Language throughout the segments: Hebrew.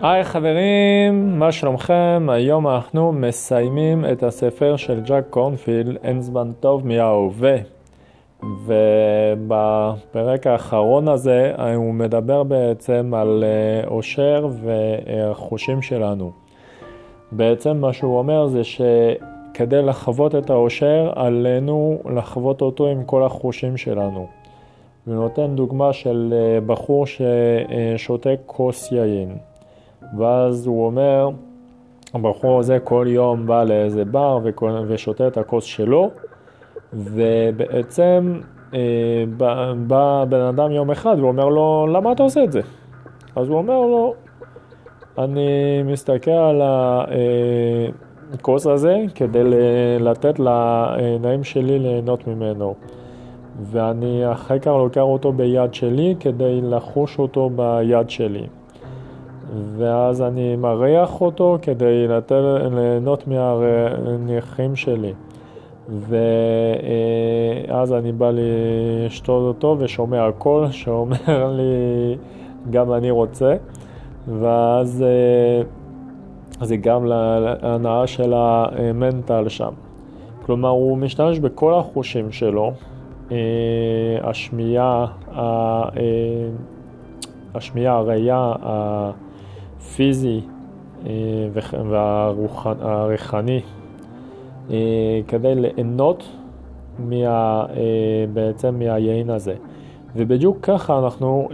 היי חברים, מה שלומכם? היום אנחנו מסיימים את הספר של ג'ק קורנפילד, אין זמן טוב מההווה. ובפרק האחרון הזה הוא מדבר בעצם על עושר והחושים שלנו. בעצם מה שהוא אומר זה שכדי לחוות את העושר, עלינו לחוות אותו עם כל החושים שלנו. הוא נותן דוגמה של בחור ששותה כוס יין. ואז הוא אומר, הבחור הזה כל יום בא לאיזה בר ושותה את הכוס שלו, ובעצם אה, בא בן אדם יום אחד ואומר לו, למה אתה עושה את זה? אז הוא אומר לו, אני מסתכל על הכוס הזה כדי לתת לעיניים שלי ליהנות ממנו. ואני אחרי כך לוקח אותו ביד שלי כדי לחוש אותו ביד שלי. ואז אני מריח אותו כדי לתת, ליהנות מהניחים שלי. ואז אני בא לשתות אותו ושומע קול שאומר לי גם אני רוצה ואז זה גם להנאה של המנטל שם. כלומר הוא משתמש בכל החושים שלו, השמיעה, השמיעה, הראייה, הפיזי אה, והריחני אה, כדי ליהנות מה, אה, בעצם מהיין הזה. ובדיוק ככה אנחנו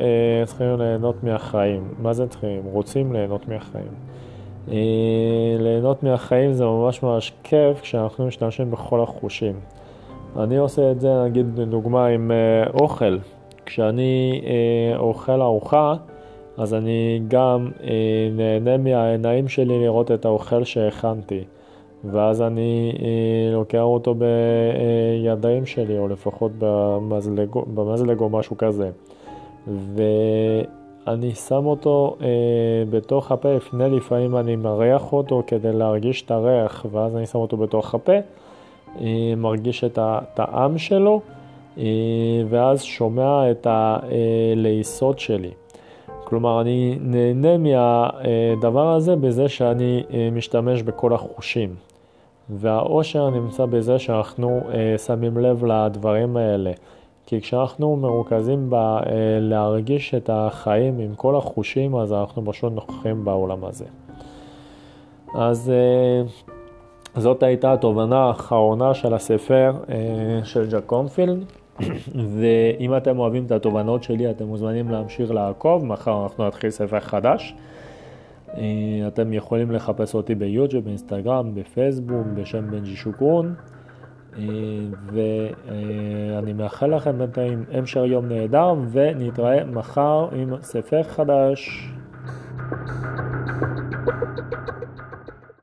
צריכים ליהנות מהחיים. מה זה צריכים? רוצים ליהנות מהחיים. ליהנות מהחיים זה ממש ממש כיף כשאנחנו משתמשים בכל החושים. אני עושה את זה נגיד בדוגמה עם אוכל. כשאני אוכל ארוחה, אז אני גם אה, נהנה מהעיניים שלי לראות את האוכל שהכנתי, ואז אני אה, לוקח אותו בידיים שלי, או לפחות במזלג, במזלג או משהו כזה. ואני שם אותו אה, בתוך הפה, לפני לפעמים אני מריח אותו כדי להרגיש את הריח, ואז אני שם אותו בתוך הפה, אה, מרגיש את הטעם שלו, אה, ואז שומע את הלעיסות שלי. כלומר, אני נהנה מהדבר הזה בזה שאני אה, משתמש בכל החושים. והאושר נמצא בזה שאנחנו אה, שמים לב לדברים האלה. כי כשאנחנו מרוכזים בלהרגיש אה, את החיים עם כל החושים, אז אנחנו פשוט נוכחים בעולם הזה. אז זאת הייתה התובנה האחרונה של הספר של ג'ק קונפילד. ואם אתם אוהבים את התובנות שלי, אתם מוזמנים להמשיך לעקוב, מחר אנחנו נתחיל ספר חדש. אה, אתם יכולים לחפש אותי ביוטיוב, באינסטגרם, בפייסבוק, בשם בנג'י שוקרון. אה, ואני מאחל לכם בינתיים המשך יום נהדר, ונתראה מחר עם ספר חדש.